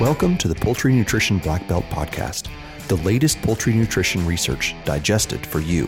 Welcome to the Poultry Nutrition Black Belt Podcast, the latest poultry nutrition research digested for you.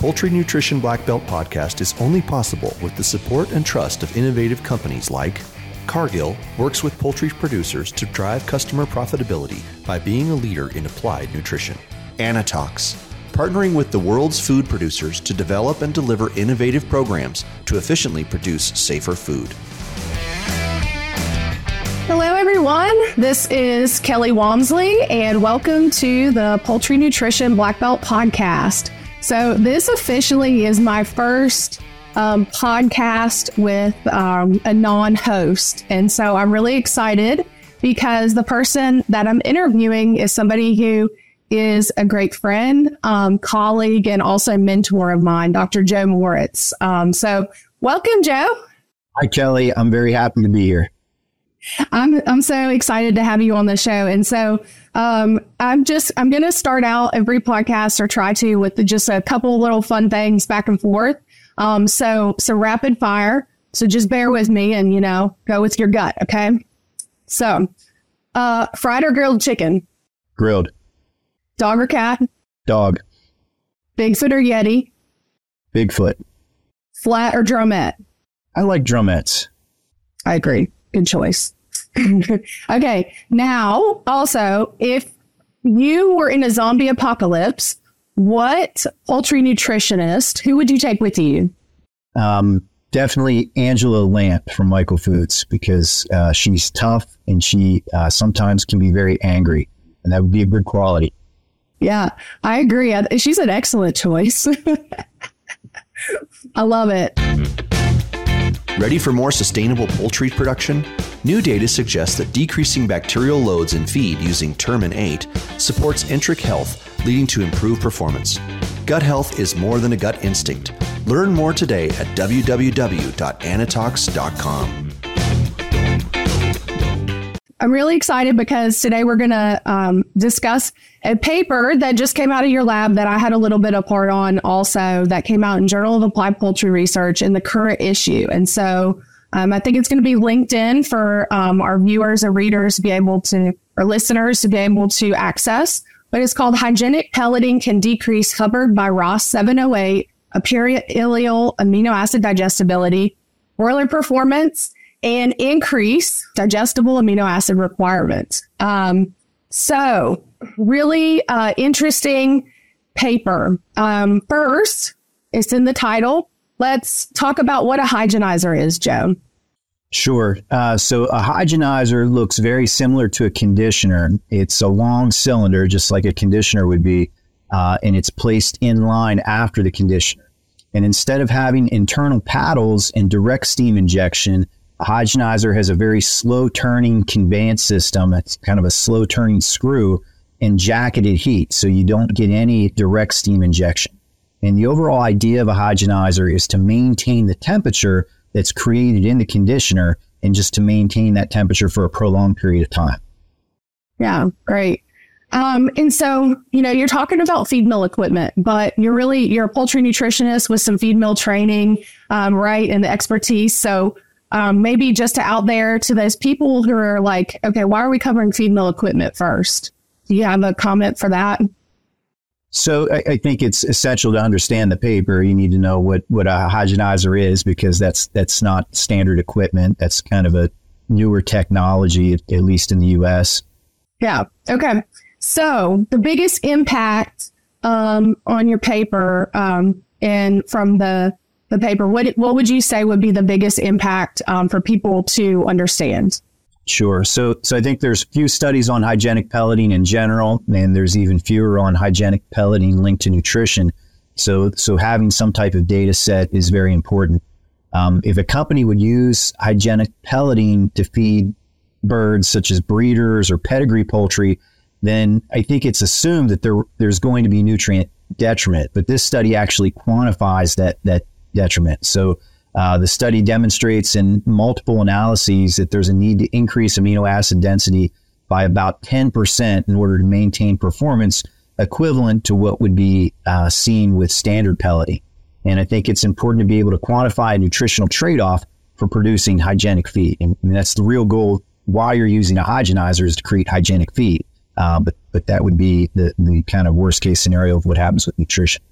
Poultry Nutrition Black Belt Podcast is only possible with the support and trust of innovative companies like Cargill works with poultry producers to drive customer profitability by being a leader in applied nutrition. Anitox, partnering with the world's food producers to develop and deliver innovative programs to efficiently produce safer food. Everyone. This is Kelley Wamsley, and welcome to the Poultry Nutrition Black Belt Podcast. So, this officially is my first um, podcast with um, a non host. And so, I'm really excited because the person that I'm interviewing is somebody who is a great friend, um, colleague, and also mentor of mine, Dr. Joe Moritz. Um, so, welcome, Joe. Hi, Kelly. I'm very happy to be here. I'm I'm so excited to have you on the show, and so um, I'm just I'm going to start out every podcast or try to with just a couple little fun things back and forth. Um, so so rapid fire. So just bear with me, and you know, go with your gut. Okay. So, uh, fried or grilled chicken? Grilled. Dog or cat? Dog. Bigfoot or Yeti? Bigfoot. Flat or drumette? I like drumettes. I agree. Good choice. okay. Now, also, if you were in a zombie apocalypse, what poultry nutritionist, who would you take with you? Um, definitely Angela Lamp from Michael Foods because uh, she's tough and she uh, sometimes can be very angry, and that would be a good quality. Yeah, I agree. She's an excellent choice. I love it. Ready for more sustainable poultry production? New data suggests that decreasing bacterial loads in feed using Termin 8 supports enteric health, leading to improved performance. Gut health is more than a gut instinct. Learn more today at www.anitox.com. I'm really excited because today we're going to um, discuss a paper that just came out of your lab that I had a little bit of part on also that came out in Journal of Applied Poultry Research in the current issue. And so um, I think it's going to be linked in for um, our viewers and readers to be able to, or listeners to be able to access. But it's called Hygienic Pelleting Can Decrease Hubbard by Ross 708, apparent ileal amino acid digestibility, broiler performance, and increase digestible amino acid requirements. Um, so, really uh, interesting paper. Um, first, it's in the title. Let's talk about what a hygienizer is, Joe. Sure. Uh, so a hygienizer looks very similar to a conditioner. It's a long cylinder, just like a conditioner would be, uh, and it's placed in line after the conditioner. And instead of having internal paddles and direct steam injection, a hygienizer has a very slow turning conveyance system. It's kind of a slow turning screw and jacketed heat, so you don't get any direct steam injection. And the overall idea of a hygienizer is to maintain the temperature that's created in the conditioner and just to maintain that temperature for a prolonged period of time. Yeah, great. Um, and so, you know, you're talking about feed mill equipment, but you're really, you're a poultry nutritionist with some feed mill training, um, right, and the expertise. So um, maybe just out there to those people who are like, okay, why are we covering feed mill equipment first? Do you have a comment for that? So I, I, think it's essential to understand the paper. You need to know what, what a hygienizer is because that's that's not standard equipment. That's kind of a newer technology, at, at least in the U.S. Yeah. Okay. So the biggest impact um, on your paper um, and from the the paper, what what would you say would be the biggest impact um, for people to understand? Sure. So, so I think there's few studies on hygienic pelleting in general, and there's even fewer on hygienic pelleting linked to nutrition. So, so having some type of data set is very important. Um, if a company would use hygienic pelleting to feed birds such as breeders or pedigree poultry, then I think it's assumed that there there's going to be nutrient detriment. But this study actually quantifies that that detriment. So uh, the study demonstrates in multiple analyses that there's a need to increase amino acid density by about 10% in order to maintain performance equivalent to what would be uh, seen with standard pelleting. And I think it's important to be able to quantify a nutritional trade off for producing hygienic feed. And, and that's the real goal. Why you're using a hygienizer is to create hygienic feed. Uh, but but that would be the, the kind of worst case scenario of what happens with nutrition.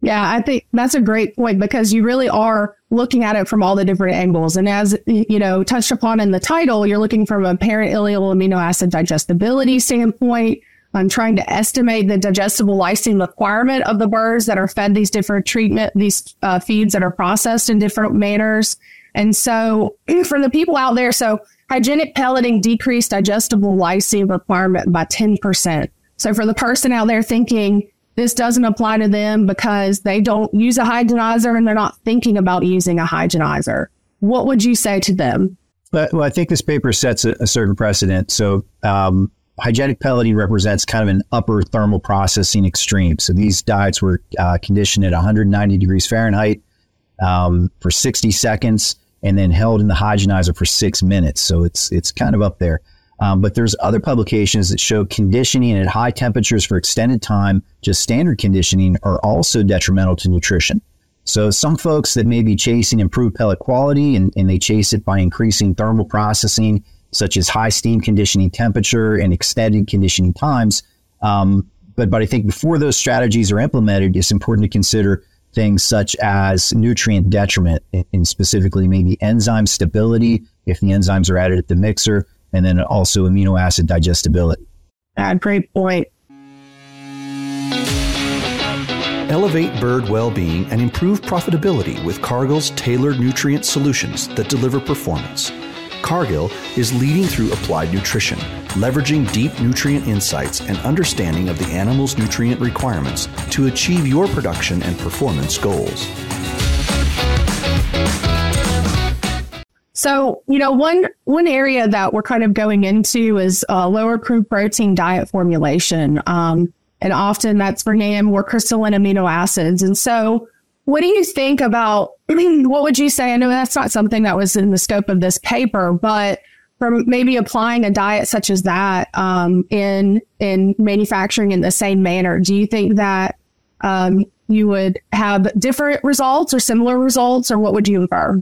Yeah, I think that's a great point because you really are looking at it from all the different angles. And as you know, touched upon in the title, you're looking from apparent ileal amino acid digestibility standpoint. I'm trying to estimate the digestible lysine requirement of the birds that are fed these different treatment, these uh, feeds that are processed in different manners. And so for the people out there, so hygienic pelleting decreased digestible lysine requirement by 10%. So for the person out there thinking, this doesn't apply to them because they don't use a hygienizer and they're not thinking about using a hygienizer. What would you say to them? Well, I think this paper sets a, a certain precedent. So, um, hygienic pelleting represents kind of an upper thermal processing extreme. So, these diets were uh, conditioned at 190 degrees Fahrenheit um, for 60 seconds and then held in the hygienizer for six minutes. So, it's it's kind of up there. Um, but there's other publications that show conditioning at high temperatures for extended time, just standard conditioning, are also detrimental to nutrition. So some folks that may be chasing improved pellet quality and, and they chase it by increasing thermal processing, such as high steam conditioning temperature and extended conditioning times. Um, but but I think before those strategies are implemented, it's important to consider things such as nutrient detriment and specifically maybe enzyme stability if the enzymes are added at the mixer and then also amino acid digestibility. Ah, great point. Elevate bird well being and improve profitability with Cargill's tailored nutrient solutions that deliver performance. Cargill is leading through applied nutrition, leveraging deep nutrient insights and understanding of the animal's nutrient requirements to achieve your production and performance goals. So, you know, one one area that we're kind of going into is uh, lower crude protein diet formulation, um, and often that's bringing in more crystalline amino acids. And so, what do you think about? what would you say? I know that's not something that was in the scope of this paper, but from maybe applying a diet such as that um, in in manufacturing in the same manner, do you think that um, you would have different results or similar results, or what would you infer?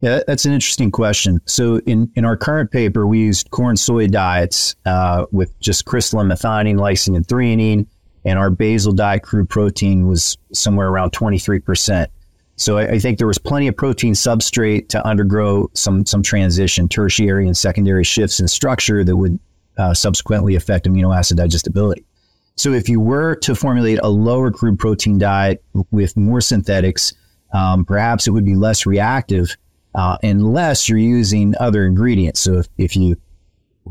Yeah, that's an interesting question. So, in, in our current paper, we used corn soy diets uh, with just crystalline methionine, lysine, and threonine, and our basal diet crude protein was somewhere around 23%. So, I, I think there was plenty of protein substrate to undergo some, some transition, tertiary and secondary shifts in structure that would uh, subsequently affect amino acid digestibility. So, if you were to formulate a lower crude protein diet with more synthetics, um, perhaps it would be less reactive uh, unless you're using other ingredients. So if, if you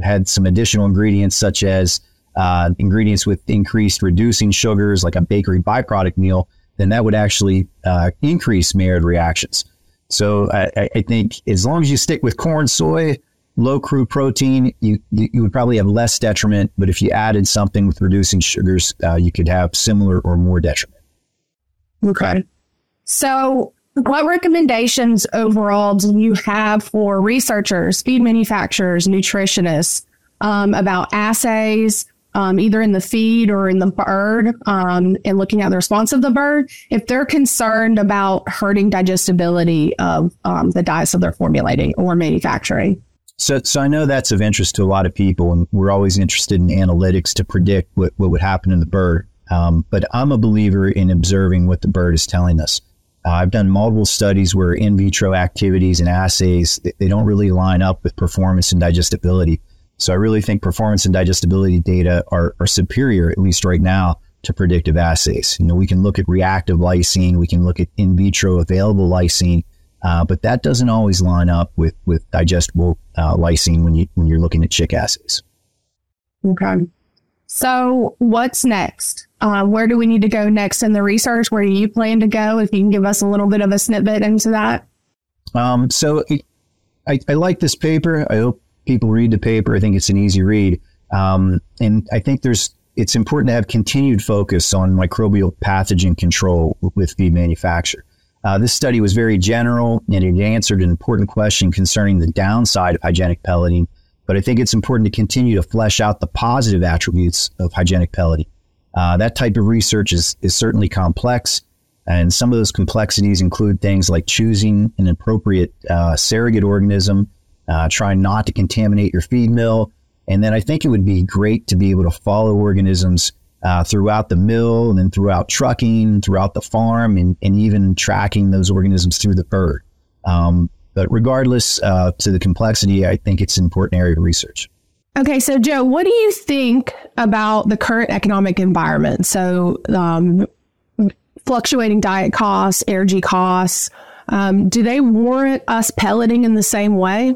had some additional ingredients such as uh, ingredients with increased reducing sugars, like a bakery byproduct meal, then that would actually uh, increase Maillard reactions. So I, I, think as long as you stick with corn, soy, low crude protein, you, you would probably have less detriment. But if you added something with reducing sugars, uh, you could have similar or more detriment. Okay. So what recommendations overall do you have for researchers, feed manufacturers, nutritionists um, about assays, um, either in the feed or in the bird, um, and looking at the response of the bird if they're concerned about hurting digestibility of um, the diets that they're formulating or manufacturing? So, so I know that's of interest to a lot of people, and we're always interested in analytics to predict what, what would happen in the bird. Um, but I'm a believer in observing what the bird is telling us. Uh, I've done multiple studies where in vitro activities and assays they don't really line up with performance and digestibility. So I really think performance and digestibility data are, are superior, at least right now, to predictive assays. You know, we can look at reactive lysine, we can look at in vitro available lysine, uh, but that doesn't always line up with with digestible uh, lysine when you when you're looking at chick assays. Okay. So what's next? Uh, where do we need to go next in the research? Where do you plan to go? If you can give us a little bit of a snippet into that. Um, so I, I like this paper. I hope people read the paper. I think it's an easy read. Um, and I think there's it's important to have continued focus on microbial pathogen control with feed manufacture. Uh, this study was very general and it answered an important question concerning the downside of hygienic pelleting. But I think it's important to continue to flesh out the positive attributes of hygienic pelleting. Uh, that type of research is, is certainly complex. And some of those complexities include things like choosing an appropriate uh, surrogate organism, uh, trying not to contaminate your feed mill. And then I think it would be great to be able to follow organisms uh, throughout the mill and then throughout trucking, throughout the farm, and, and even tracking those organisms through the bird. Um, but regardless uh, to the complexity, I think it's an important area of research. Okay, so Joe, what do you think about the current economic environment? So, um, fluctuating diet costs, energy costs, um, do they warrant us pelleting in the same way?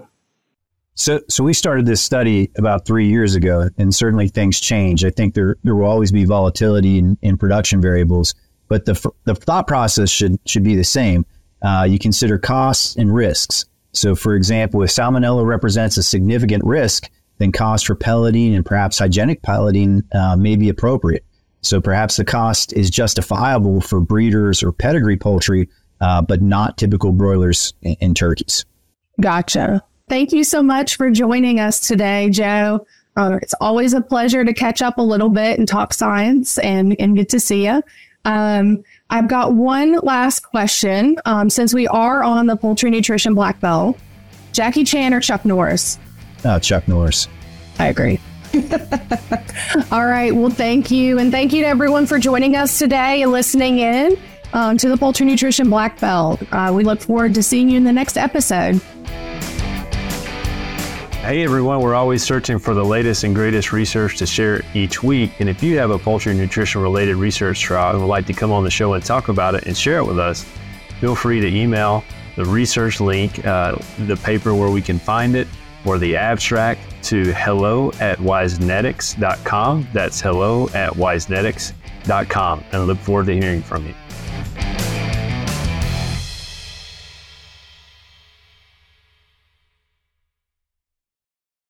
So, so we started this study about three years ago, and certainly things change. I think there there will always be volatility in, in production variables, but the the thought process should should be the same. Uh, you consider costs and risks. So, for example, if salmonella represents a significant risk, then cost for pelleting and perhaps hygienic pelleting uh, may be appropriate. So, perhaps the cost is justifiable for breeders or pedigree poultry, uh, but not typical broilers and, turkeys. Gotcha. Thank you so much for joining us today, Joe. Uh, it's always a pleasure to catch up a little bit and talk science and, and get to see you. Um, I've got one last question. Um, since we are on the poultry nutrition black belt, Jackie Chan or Chuck Norris? Uh, Chuck Norris. I agree. All right. Well, thank you. And thank you to everyone for joining us today and listening in um, to the Poultry Nutrition Black Belt. Uh, we look forward to seeing you in the next episode. Hey everyone, we're always searching for the latest and greatest research to share each week. And if you have a poultry nutrition related research trial and would like to come on the show and talk about it and share it with us, feel free to email the research link, uh, the paper where we can find it, or the abstract to hello at wisenetics.com. That's hello at wisenetics.com. And I look forward to hearing from you.